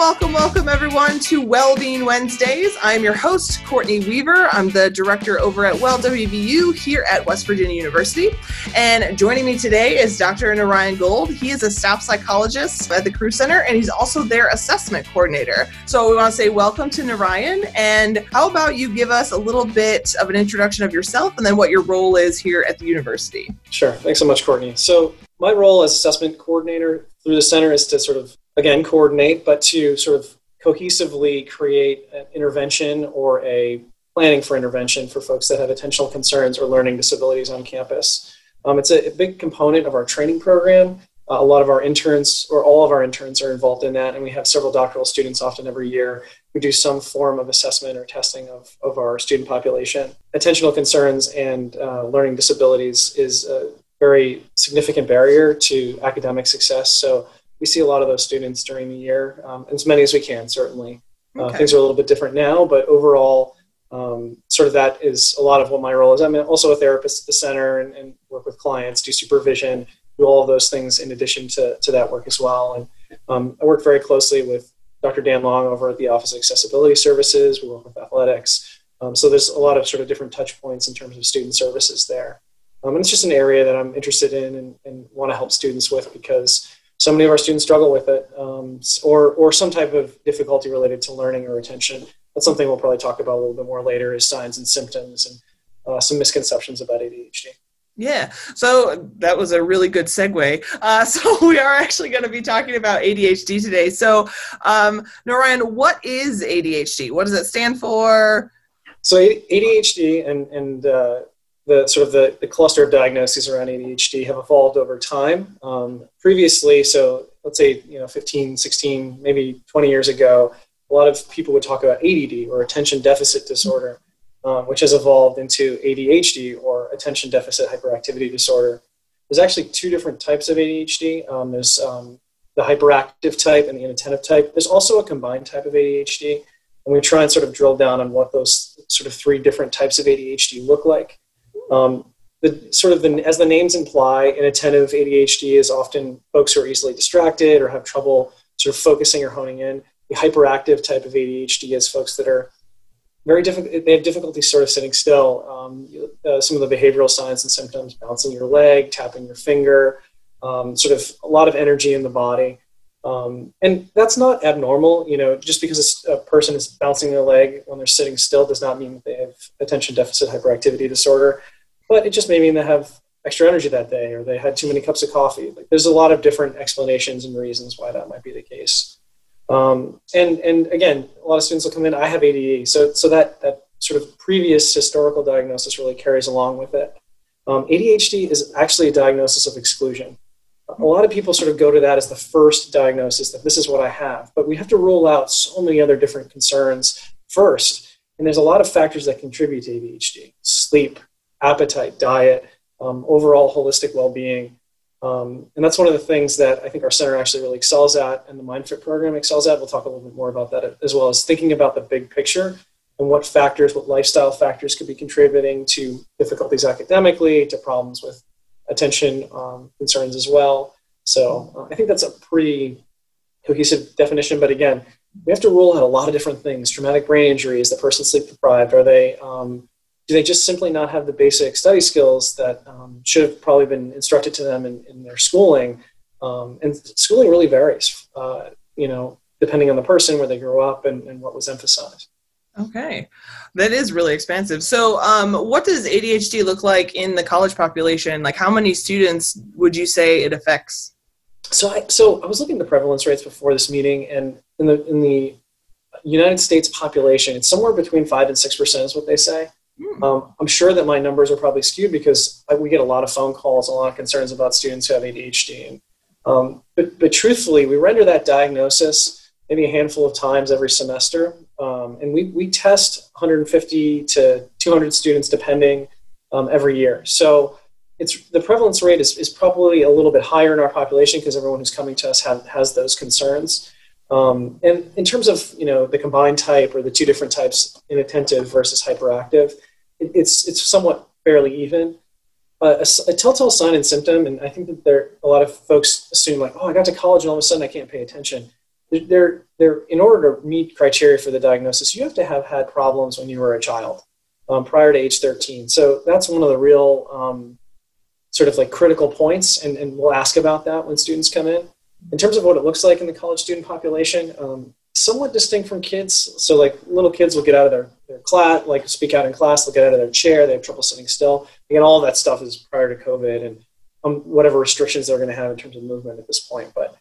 welcome, welcome everyone to Wellbeing Wednesdays. I'm your host, Courtney Weaver. I'm the director over at Well WVU here at West Virginia University. And joining me today is Dr. Narayan Gold. He is a staff psychologist at the Carruth Center and he's also their assessment coordinator. So we want to say welcome to Narayan. And how about you give us a little bit of an introduction of yourself and then what your role is here at the university? Sure. Thanks so much, Courtney. So my role as assessment coordinator through the center is to sort of again coordinate, but to sort of cohesively create an intervention or a planning for intervention for folks that have attentional concerns or learning disabilities on campus. Um, it's a, a, big component of our training program. Uh, a lot of our interns, or all of our interns, are involved in that, and we have several doctoral students often every year who do some form of assessment or testing of, of our student population. Attentional concerns and uh, learning disabilities is a very significant barrier to academic success. So we see a lot of those students during the year, um, as many as we can, certainly. Uh, okay. Things are a little bit different now, but overall, um, sort of that is a lot of what my role is. I'm also a therapist at the center and, and, work with clients, do supervision, do all of those things in addition to, to that work as well. And um, I work very closely with Dr. Dan Long over at the Office of Accessibility Services. We work with athletics. Um, so there's a lot of sort of different touch points in terms of student services there. Um, and it's just an area that I'm interested in and, and want to help students with because so many of our students struggle with it um, or, or some type of difficulty related to learning or attention. That's something we'll probably talk about a little bit more later is signs and symptoms and uh, some misconceptions about ADHD. Yeah, so that was a really good segue. Uh, so we are actually going to be talking about ADHD today. So, um, Narayan, what is ADHD? What does it stand for? So ADHD and and uh, the sort of the, the cluster of diagnoses around ADHD have evolved over time. Um, previously, so let's say you know 15, 16, maybe 20 years ago, a lot of people would talk about ADD or attention deficit disorder, um, which has evolved into ADHD or attention deficit hyperactivity disorder. There's actually two different types of ADHD. Um, there's um, the hyperactive type and the inattentive type. There's also a combined type of ADHD, and we try and sort of drill down on what those sort of three different types of ADHD look like. Um, the sort of the, as the names imply, inattentive ADHD is often folks who are easily distracted or have trouble sort of focusing or honing in. The hyperactive type of ADHD is folks that are very difficult. They have difficulty sort of sitting still. Um, uh, some of the behavioral signs and symptoms: bouncing your leg, tapping your finger, um, sort of a lot of energy in the body. Um, and that's not abnormal. You know, just because a person is bouncing their leg when they're sitting still does not mean that they have attention deficit hyperactivity disorder but it just may mean they have extra energy that day or they had too many cups of coffee. Like, there's a lot of different explanations and reasons why that might be the case. Um, and and again, a lot of students will come in. I have ADD, so so that that sort of previous historical diagnosis really carries along with it. Um, ADHD is actually a diagnosis of exclusion. A lot of people sort of go to that as the first diagnosis that this is what I have, but we have to rule out so many other different concerns first. And there's a lot of factors that contribute to ADHD: sleep, appetite, diet, um, overall holistic well-being. Um, and that's one of the things that I think our center actually really excels at, and the MindFit program excels at. We'll talk a little bit more about that as well as thinking about the big picture and what factors, what lifestyle factors could be contributing to difficulties academically, to problems with attention um, concerns as well. So uh, I think that's a pretty cohesive definition. But again, we have to rule out a lot of different things: traumatic brain injury, is the person sleep deprived? Are they um, do they just simply not have the basic study skills that um, should have probably been instructed to them in, in their schooling? Um, and schooling really varies, uh, you know, depending on the person, where they grew up, and, and what was emphasized. Okay, that is really expensive. So, um, what does ADHD look like in the college population? Like, how many students would you say it affects? So, I, so I was looking at the prevalence rates before this meeting, and in the in the United States population, it's somewhere between five and six percent, is what they say. Hmm. Um, I'm sure that my numbers are probably skewed because I, we get a lot of phone calls, a lot of concerns about students who have ADHD. Um, but, but truthfully, we render that diagnosis maybe a handful of times every semester. Um, and we, we test 150 to 200 students depending um, every year. So it's, the prevalence rate is, is probably a little bit higher in our population because everyone who's coming to us have, has those concerns. Um, and in terms of you know the combined type or the two different types, inattentive versus hyperactive, it, it's it's somewhat fairly even. Uh, a, a, telltale sign and symptom, and I think that there a lot of folks assume like, oh, I got to college and all of a sudden I can't pay attention. they're, they're, in order to meet criteria for the diagnosis, you have to have had problems when you were a child um, prior to age 13. So that's one of the real um, sort of like critical points, and, and we'll ask about that when students come in. In terms of what it looks like in the college student population, um, somewhat distinct from kids. So like little kids will get out of their, their class, like speak out in class, they'll get out of their chair, they have trouble sitting still. Again, all that stuff is prior to COVID and um, whatever restrictions they're going to have in terms of movement at this point. But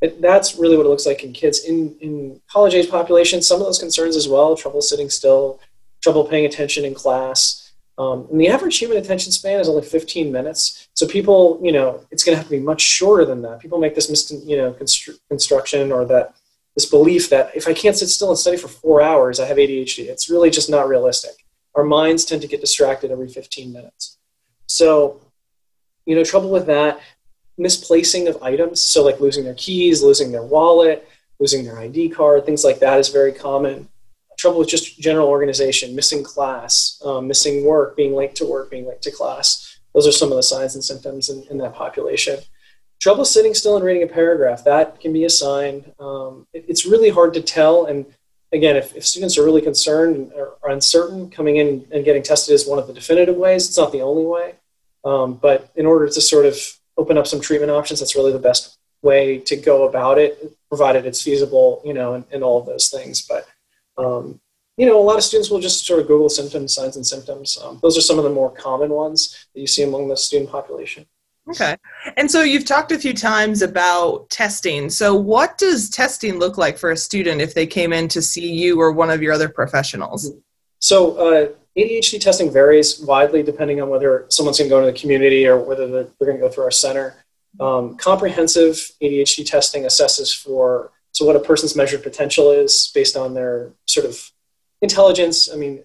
it, that's really what it looks like in kids. In, in college age population, some of those concerns as well, trouble sitting still, trouble paying attention in class. Um, and the average human attention span is only 15 minutes. So people, you know, it's going to have to be much shorter than that. People make this, mis- you know, constru- construction or that this belief that if I can't sit still and study for four hours, I have ADHD. It's really just not realistic. Our minds tend to get distracted every 15 minutes. So, you know, trouble with that, misplacing of items. So, like losing their keys, losing their wallet, losing their ID card, things like that is very common. Trouble with just general organization, missing class, um, missing work, being late to work, being late to class. Those are some of the signs and symptoms in, in that population trouble sitting still and reading a paragraph that can be a sign um, it, it's really hard to tell. And again if, if students are really concerned or uncertain coming in and getting tested is one of the definitive ways. It's not the only way. Um, but in order to sort of open up some treatment options that's really the best way to go about it provided it's feasible you know and, and all of those things. But um, you know a lot of students will just sort of google symptoms signs and symptoms. Um, those are some of the more common ones that you see among the student population Okay. And so you've talked a few times about testing. So, what does testing look like for a student if they came in to see you or one of your other professionals? So, uh, ADHD testing varies widely depending on whether someone's going to go into the community or whether they're, going to go through our center. Um, comprehensive ADHD testing assesses for so what a person's measured potential is based on their sort of intelligence. I mean,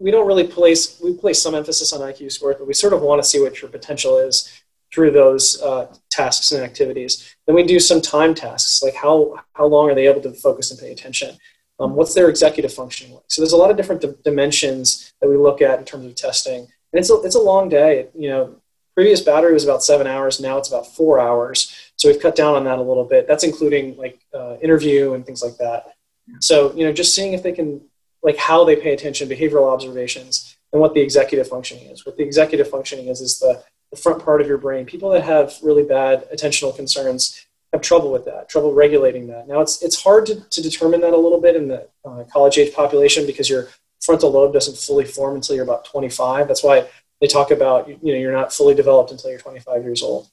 we don't really place we place some emphasis on IQ scores, but we sort of want to see what your potential is through those uh, tasks and activities. Then we do some time tasks, like how, how long are they able to focus and pay attention? Um, what's their executive functioning like? So there's a lot of different d- dimensions that we look at in terms of testing. And it's a, it's a long day. You know, previous battery was about seven hours. Now it's about four hours. So we've cut down on that a little bit. That's including like uh, interview and things like that. So, you know, just seeing if they can, like how they pay attention, behavioral observations, and what the executive functioning is. What the executive functioning is, is the the front part of your brain. People that have really bad attentional concerns have trouble with that, trouble regulating that. Now, it's, it's hard to, to determine that a little bit in the uh, college age population because your frontal lobe doesn't fully form until you're about 25. That's why they talk about, you know, you're not fully developed until you're 25 years old.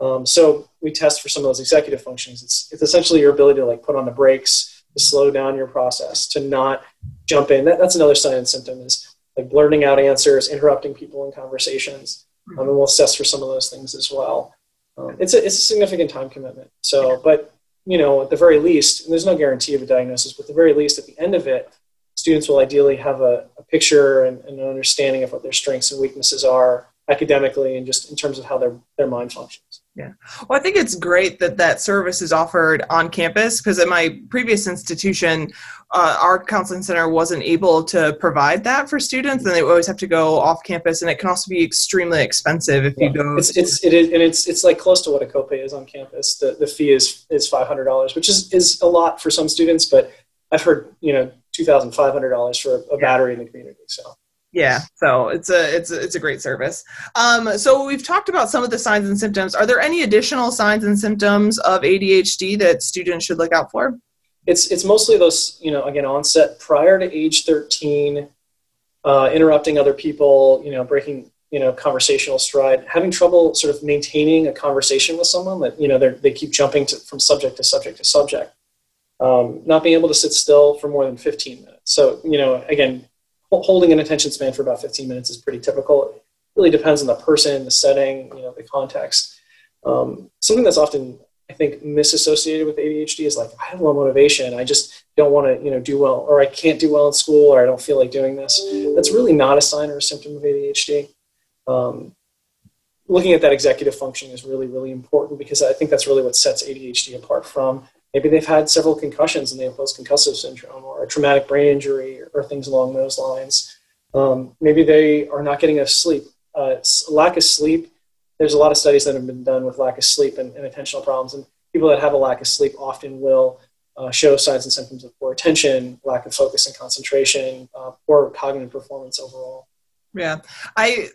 Um, so we test for some of those executive functions. It's, it's essentially your ability to like put on the brakes, to slow down your process, to not jump in. That, that's another sign and symptom is like blurting out answers, interrupting people in conversations. Um, and we'll assess for some of those things as well. Um, it's a it's a significant time commitment. So, but you know, at the very least, there's no guarantee of a diagnosis, but at the very least, at the end of it, students will ideally have a, a picture and, and, an understanding of what their strengths and weaknesses are academically and just in terms of how their, their mind functions. Yeah. Well, I think it's great that that service is offered on campus because at my previous institution, uh, our counseling center wasn't able to provide that for students, and they always have to go off campus, and it can also be extremely expensive if yeah. you go. It's it's it is, and it's it's like close to what a copay is on campus. The the fee is is five hundred dollars, which is is a lot for some students, but I've heard you know two thousand five hundred dollars for a, a battery in the community. So yeah so it's a it's a, it's a great service. Um, so we've talked about some of the signs and symptoms. Are there any additional signs and symptoms of adhd that students should look out for? It's it's mostly those you know again onset prior to age 13 uh, interrupting other people you know breaking you know conversational stride having trouble sort of maintaining a conversation with someone that you know they keep jumping to, from subject to subject to subject. Um, not being able to sit still for more than 15 minutes. So you know again holding an attention span for about 15 minutes is pretty typical. It really depends on the person, the setting, you know, the context. Um, something that's often, I think, misassociated with ADHD is like, I have low motivation. I just don't want to, you know, do well, or I can't do well in school, or I don't feel like doing this. That's really not a sign or a symptom of ADHD. Um, looking at that executive function is really, really important because I think that's really what sets ADHD apart from maybe they've had several concussions and they have post-concussive syndrome or a traumatic brain injury or, things along those lines. Um, maybe they are not getting enough sleep. Uh, lack of sleep, there's a lot of studies that have been done with lack of sleep and, and, attentional problems. And people that have a lack of sleep often will uh, show signs and symptoms of poor attention, lack of focus and concentration, uh, poor cognitive performance overall. Yeah, I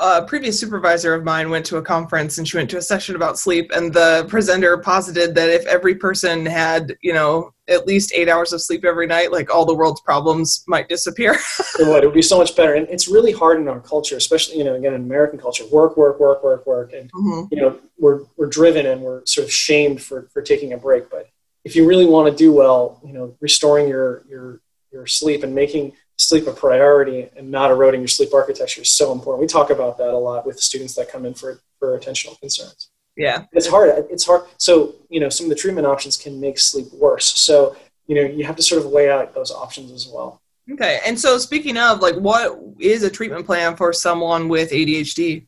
a previous supervisor of mine went to a conference and she went to a session about sleep, and the presenter posited that if every person had you know at least eight hours of sleep every night, like all the world's problems might disappear. it would. It would be so much better, and it's really hard in our culture, especially you know again in American culture, work, work, work, work, work, and mm-hmm. you know we're we're driven and we're sort of shamed for for taking a break, but if you really want to do well, you know, restoring your your your sleep and making sleep a priority and not eroding your sleep architecture is so important. We talk about that a lot with students that come in for, for attentional concerns. Yeah. It's hard. It's hard. So, you know, some of the treatment options can make sleep worse. So, you know, you have to sort of weigh out those options as well. Okay. And so speaking of like what is a treatment plan for someone with ADHD?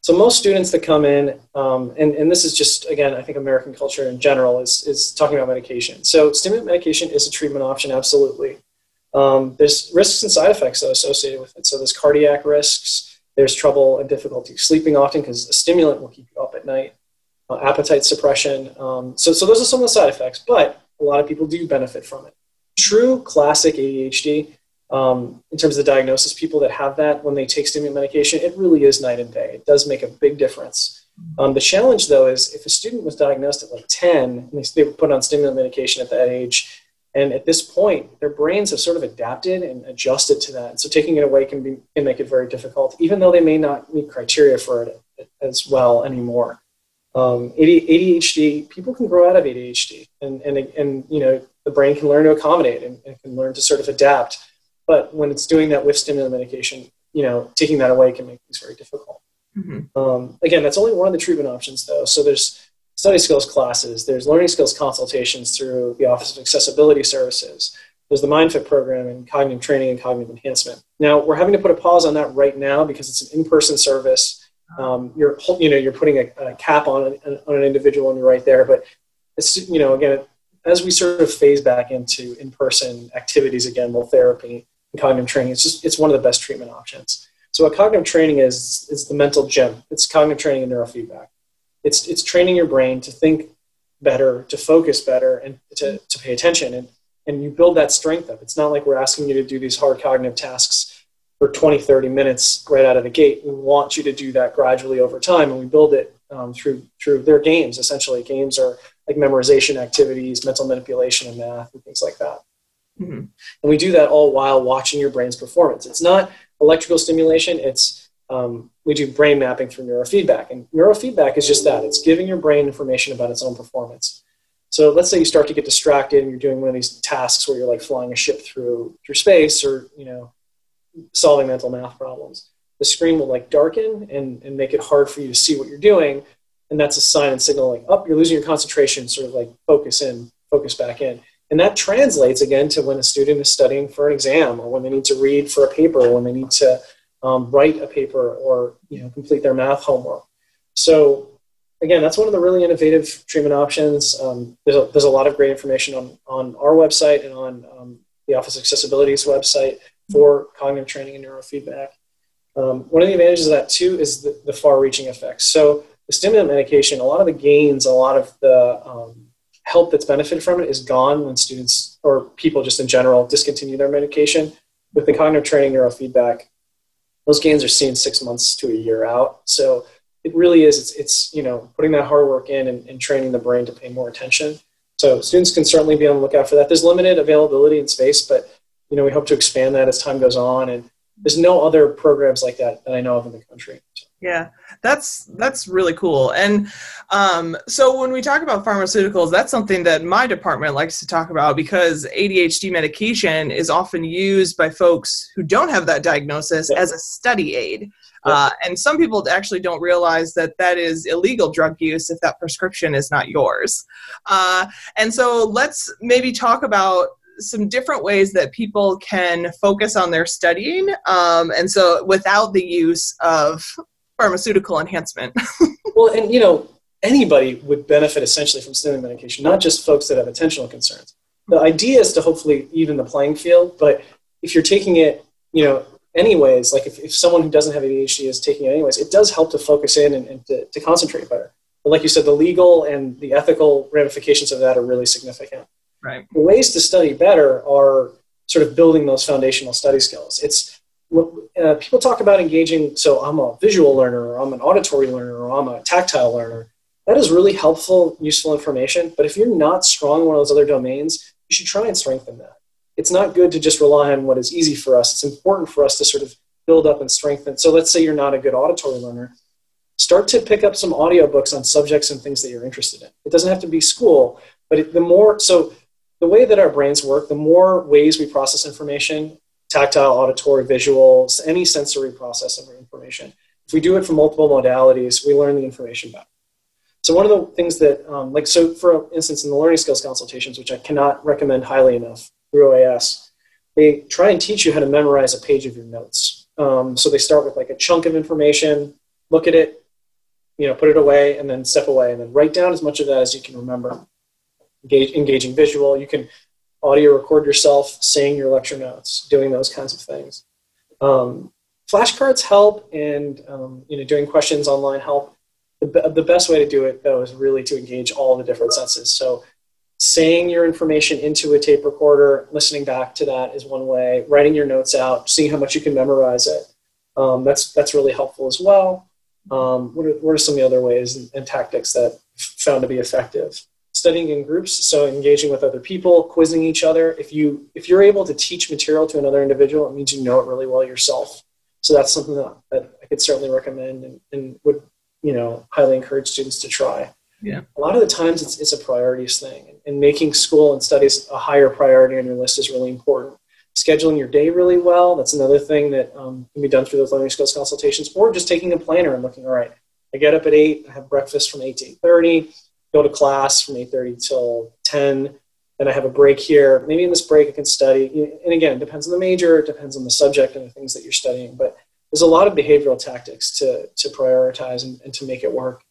So most students that come in, um, and, and this is just, again, I think American culture in general is, is talking about medication. So stimulant medication is a treatment option, absolutely. Um, there's risks and side effects associated with it. So there's cardiac risks. There's trouble and difficulty sleeping often because a stimulant will keep you up at night. Uh, appetite suppression. Um, so, so those are some of the side effects, but a lot of people do benefit from it. True classic ADHD, um, in terms of the diagnosis, people that have that when they take stimulant medication, it really is night and day. It does make a big difference. Um, the challenge, though, is if a student was diagnosed at like 10 and they, they were put on stimulant medication at that age, and at this point, their brains have sort of adapted and adjusted to that. And so taking it away can, be, can make it very difficult, even though they may not meet criteria for it as well anymore. Um, ADHD, people can grow out of ADHD, and, and, and you know the brain can learn to accommodate and, and can learn to sort of adapt. But when it's doing that with stimulant medication, you know, taking that away can make things very difficult. Mm-hmm. Um, again, that's only one of the treatment options, though. So there's study skills classes, there's learning skills consultations through the Office of Accessibility Services, there's the MindFit program and cognitive training and cognitive enhancement. Now we're having to put a pause on that right now because it's an in-person service. Um, you're you know you're putting a, a cap on an, on an individual and you're right there, but it's you know again as we sort of phase back into in-person activities again, both therapy and cognitive training, it's just it's one of the best treatment options. So what cognitive training is is the mental gym. It's cognitive training and neurofeedback it's it's training your brain to think better, to focus better, and to, to pay attention. And, and you build that strength up. It's not like we're asking you to do these hard cognitive tasks for 20, 30 minutes right out of the gate. We want you to do that gradually over time, and we build it um, through through their games. Essentially, games are like memorization activities, mental manipulation, and math, and things like that. Mm-hmm. And we do that all while watching your brain's performance. It's not electrical stimulation. It's um, we do brain mapping through neurofeedback. And neurofeedback is just that it's giving your brain information about its own performance. So let's say you start to get distracted and you're doing one of these tasks where you're like flying a ship through through space or you know solving mental math problems. The screen will like darken and, and make it hard for you to see what you're doing. And that's a sign and signal like, up, oh, you're losing your concentration, sort of like focus in, focus back in. And that translates again to when a student is studying for an exam or when they need to read for a paper, or when they need to um, write a paper or you know complete their math homework. So again, that's one of the really innovative treatment options. Um, there's, a, there's a lot of great information on, on our website and on um, the Office of Accessibility's website for cognitive training and neurofeedback. Um, one of the advantages of that too is the, the far-reaching effects. So the stimulant medication, a lot of the gains, a lot of the um, help that's benefited from it is gone when students or people just in general discontinue their medication. With the cognitive training neurofeedback, those gains are seen six months to a year out. So it really is, it's, it's you know, putting that hard work in and, and training the brain to pay more attention. So students can certainly be on the lookout for that. There's limited availability in space, but you know, we hope to expand that as time goes on. And there's no other programs like that that I know of in the country. Yeah, that's that's really cool. And um, so when we talk about pharmaceuticals, that's something that my department likes to talk about because ADHD medication is often used by folks who don't have that diagnosis as a study aid. Uh, and some people actually don't realize that that is illegal drug use if that prescription is not yours. Uh, and so let's maybe talk about some different ways that people can focus on their studying um, and so without the use of pharmaceutical enhancement. well, and you know, anybody would benefit essentially from stimulant medication, not just folks that have attentional concerns. The idea is to hopefully even the playing field, but if you're taking it, you know, anyways, like if, if someone who doesn't have ADHD is taking it anyways, it does help to focus in and, and to, to concentrate better. But like you said, the legal and the ethical ramifications of that are really significant. Right. The ways to study better are sort of building those foundational study skills. It's uh, people talk about engaging. So I'm a visual learner, or I'm an auditory learner, or I'm a tactile learner. That is really helpful, useful information. But if you're not strong in one of those other domains, you should try and strengthen that. It's not good to just rely on what is easy for us. It's important for us to sort of build up and strengthen. So let's say you're not a good auditory learner. Start to pick up some audiobooks on subjects and things that you're interested in. It doesn't have to be school, but it, the more, so the way that our brains work, the more ways we process information, tactile, auditory, visuals, any sensory processing of information. If we do it for multiple modalities, we learn the information better. So one of the things that, um, like, so for instance, in the learning skills consultations, which I cannot recommend highly enough through OAS, they try and teach you how to memorize a page of your notes. Um, so they start with like a chunk of information, look at it, you know, put it away, and then step away, and then write down as much of that as you can remember. Engage, engaging visual. You can audio record yourself saying your lecture notes, doing those kinds of things. Um, flashcards help, and um, you know, doing questions online help. The, the best way to do it, though, is really to engage all the different senses. So, saying your information into a tape recorder, listening back to that is one way. Writing your notes out, seeing how much you can memorize it. Um, that's that's really helpful as well. Um, what, are, what are some of the other ways and, and tactics that found to be effective? Studying in groups so engaging with other people quizzing each other. If you if you're able to teach material to another individual it means you know it really well yourself. So that's something that, that i could certainly recommend and, and would you know highly encourage students to try. Yeah. A lot of the times it's, it's a priorities thing and making school and studies a higher priority on your list is really important. Scheduling your day really well that's another thing that um, can be done through those learning skills consultations or just taking a planner and looking all right i get up at 8 i have breakfast from 8 to 8.30 go to class from 8.30 till 10 then i have a break here. Maybe in this break i can study. And again it depends on the major it depends on the subject and the things that you're studying but there's a lot of behavioral tactics to, to prioritize and, and to make it work.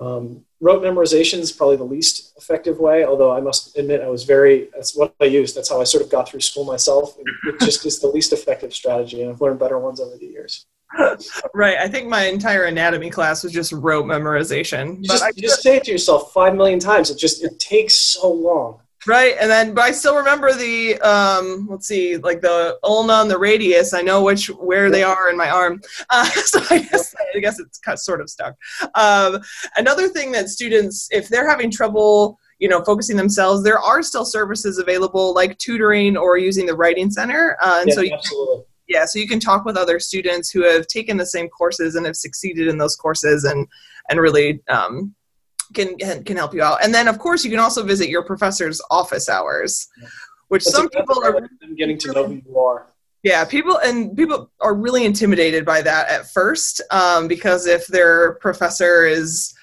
Um, rote memorization is probably the least effective way although i must admit i was very that's what i used that's how i sort of got through school myself. It just is the least effective strategy and i've learned better ones over the years right. I think my entire anatomy class was just rote memorization. You just, I, you just say it to yourself five million times. It just it takes so long. Right, and then but I still remember the um, let's see, like the ulna and the radius. I know which where they are in my arm, uh, so I guess I guess it's kind of sort of stuck. Um, another thing that students, if they're having trouble you know focusing themselves there are still services available like tutoring or using the writing center uh, and yeah, so you absolutely yeah so you can talk with other students who have taken the same courses and have succeeded in those courses and and really um, can can help you out and then of course you can also visit your professor's office hours which That's some people are getting to know who you are. yeah people and people are really intimidated by that at first um, because if their professor is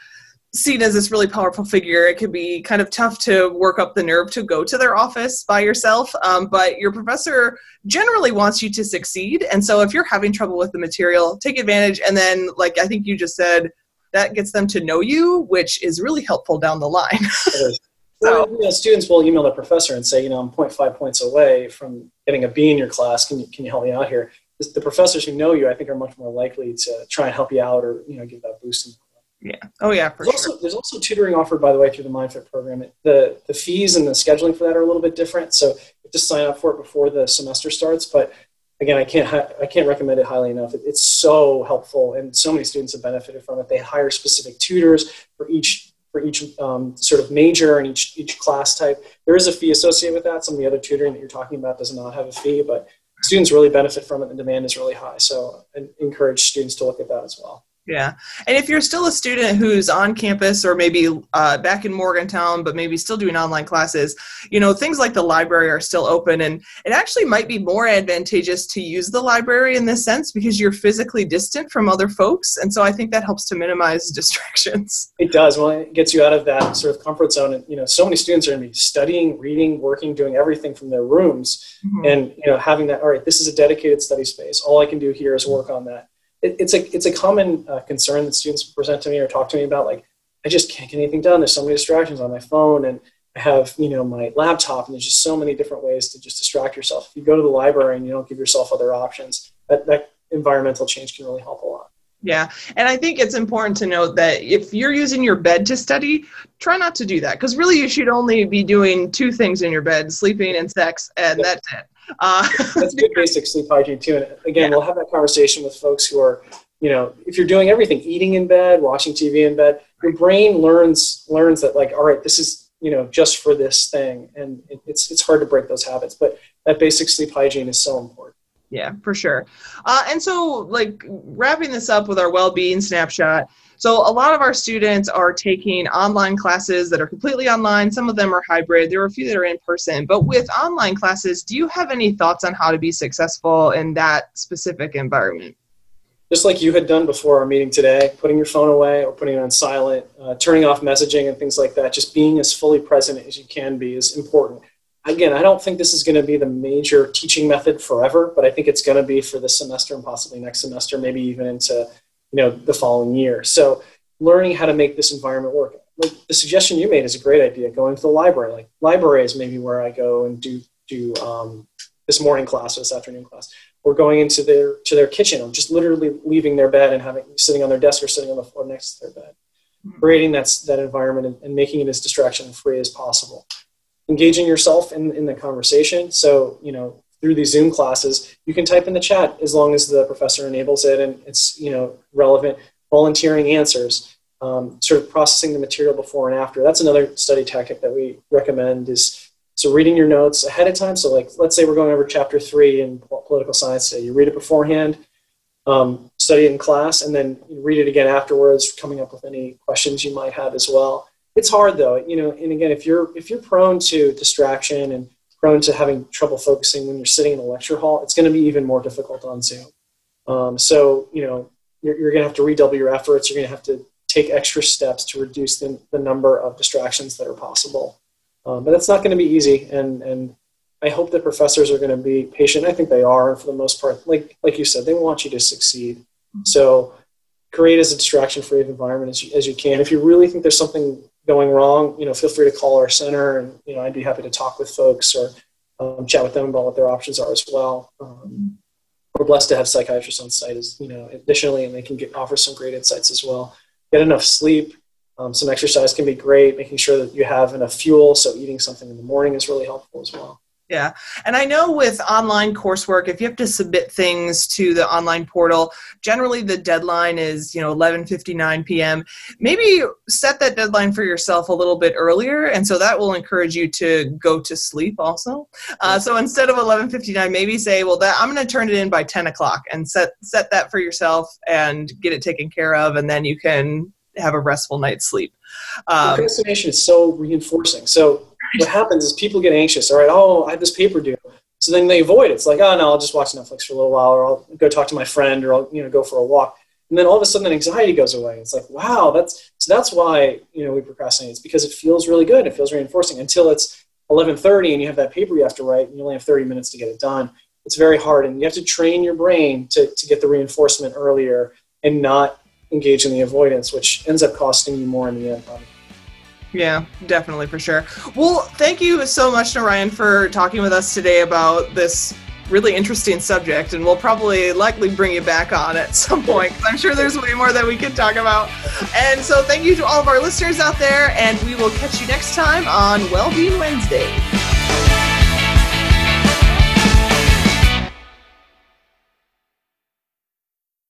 seen as this really powerful figure it can be kind of tough to work up the nerve to go to their office by yourself um, but your professor generally wants you to succeed and so if you're having trouble with the material take advantage and then like i think you just said that gets them to know you which is really helpful down the line So- Well, you know, students will email their professor and say, you know, I'm 0.5 points away from getting a B in your class. Can you, can you help me out here? The- The professors who know you, I think, are much more likely to try and help you out or, you know, give that boost. in yeah oh yeah for There's sure also, there's also tutoring offered, by the way, through the MindFit program. The, the fees and the scheduling for that are a little bit different. So you have to sign up for it before the semester starts. But again, I can't, I can't recommend it highly enough. It, it's so helpful and so many students have benefited from it. They hire specific tutors for each, for each um, sort of major and each, each class type. There is a fee associated with that. Some of the other tutoring that you're talking about does not have a fee, but students really benefit from it. The demand is really high. So I encourage students to look at that as well. Yeah. And if you're still a student who's on campus or maybe uh, back in Morgantown, but maybe still doing online classes, you know, things like the library are still open. And it actually might be more advantageous to use the library in this sense because you're physically distant from other folks. And so I think that helps to minimize distractions. It does. Well, it gets you out of that sort of comfort zone. And, you know, so many students are going to be studying, reading, working, doing everything from their rooms. Mhm. And, you know, having that, all right, this is a dedicated study space. All I can do here is work on that. It, it's a, it's a common uh, concern that students present to me or talk to me about, like, I just can't get anything done. There's so many distractions on my phone and I have, you know, my laptop and there's just so many different ways to just distract yourself. If you go to the library and you don't give yourself other options, that, that environmental change can really help a lot. Yeah. And I think it's important to note that if you're using your bed to study, try not to do that because really you should only be doing two things in your bed sleeping and sex, and that's it. Uh, that's good basic sleep hygiene, too. And again, yeah. we'll have that conversation with folks who are, you know, if you're doing everything, eating in bed, watching TV in bed, your brain learns learns that like, all right, this is you know just for this thing, and it, it's it's hard to break those habits. But that basic sleep hygiene is so important. Yeah, for sure. Uh, and so, like wrapping this up with our well-being snapshot. So a lot of our students are taking online classes that are completely online. Some of them are hybrid. There are a few that are in person. But with online classes, do you have any thoughts on how to be successful in that specific environment? Just like you had done before our meeting today, putting your phone away or putting it on silent, uh, turning off messaging and things like that, just being as fully present as you can be is important again, I don't think this is going to be the major teaching method forever, but I think it's going to be for this semester and possibly next semester, maybe even into you know the following year. So learning how to make this environment work. Like the suggestion you made is a great idea. Going to the library, like library is maybe where I go and do do um, this morning class or this afternoon class. Or going into their to their kitchen, or just literally leaving their bed and having sitting on their desk or sitting on the floor next to their bed. Mm-hmm. Creating that that environment and, and making it as distraction free as possible engaging yourself in, in the conversation. So, you know, through these Zoom classes, you can type in the chat as long as the professor enables it and it's, you know, relevant, volunteering answers, um, sort of processing the material before and after. That's another study tactic that we recommend is so reading your notes ahead of time. So like, let's say we're going over chapter three in political science today. You read it beforehand, um, study it in class, and then read it again afterwards, coming up with any questions you might have as well it's hard though you know and again if you're if you're prone to distraction and prone to having trouble focusing when you're sitting in a lecture hall it's going to be even more difficult on zoom. Um, so you know you're, you're going to have to redouble your efforts. You're going to have to take extra steps to reduce the, the number of distractions that are possible. Um, but that's not going to be easy and and i hope that professors are going to be patient. I think they are and for the most part. Like like you said they want you to succeed. Mm-hmm. so create as a distraction free environment as you, as you can. If you really think there's something going wrong, you know, feel free to call our center, and you know, I'd be happy to talk with folks or um, chat with them about what their options are as well. Um, we're blessed to have psychiatrists on site, as you know, additionally, and they can get offer some great insights as well. Get enough sleep. Um, some exercise can be great. Making sure that you have enough fuel, so eating something in the morning is really helpful as well. Yeah. And I know with online coursework, if you have to submit things to the online portal, generally the deadline is, you know, 11:59 p.m. Maybe set that deadline for yourself a little bit earlier, and so that will encourage you to go to sleep also. Uh, so instead of 11:59, maybe say, well, that I'm going to turn it in by 10 o'clock, and set set that for yourself and get it taken care of, and then you can have a restful night's sleep. Um, Procrastination is so reinforcing. So what happens is people get anxious. All right, oh, I have this paper due. So then they avoid it. It's like, oh no, I'll just watch Netflix for a little while, or I'll go talk to my friend, or I'll you know go for a walk. And then all of a sudden, anxiety goes away. It's like, wow, that's so that's why you know we procrastinate. It's because it feels really good. It feels reinforcing until it's 11:30 and you have that paper you have to write, and you only have 30 minutes to get it done. It's very hard, and you have to train your brain to to get the reinforcement earlier and not engage in the avoidance, which ends up costing you more in the end. Probably. Yeah, definitely for sure. Well, thank you so much, Narayan, for talking with us today about this really interesting subject, and we'll probably likely bring you back on at some point because I'm sure there's way more that we could talk about. And so, thank you to all of our listeners out there, and we will catch you next time on Wellbeing Wednesday.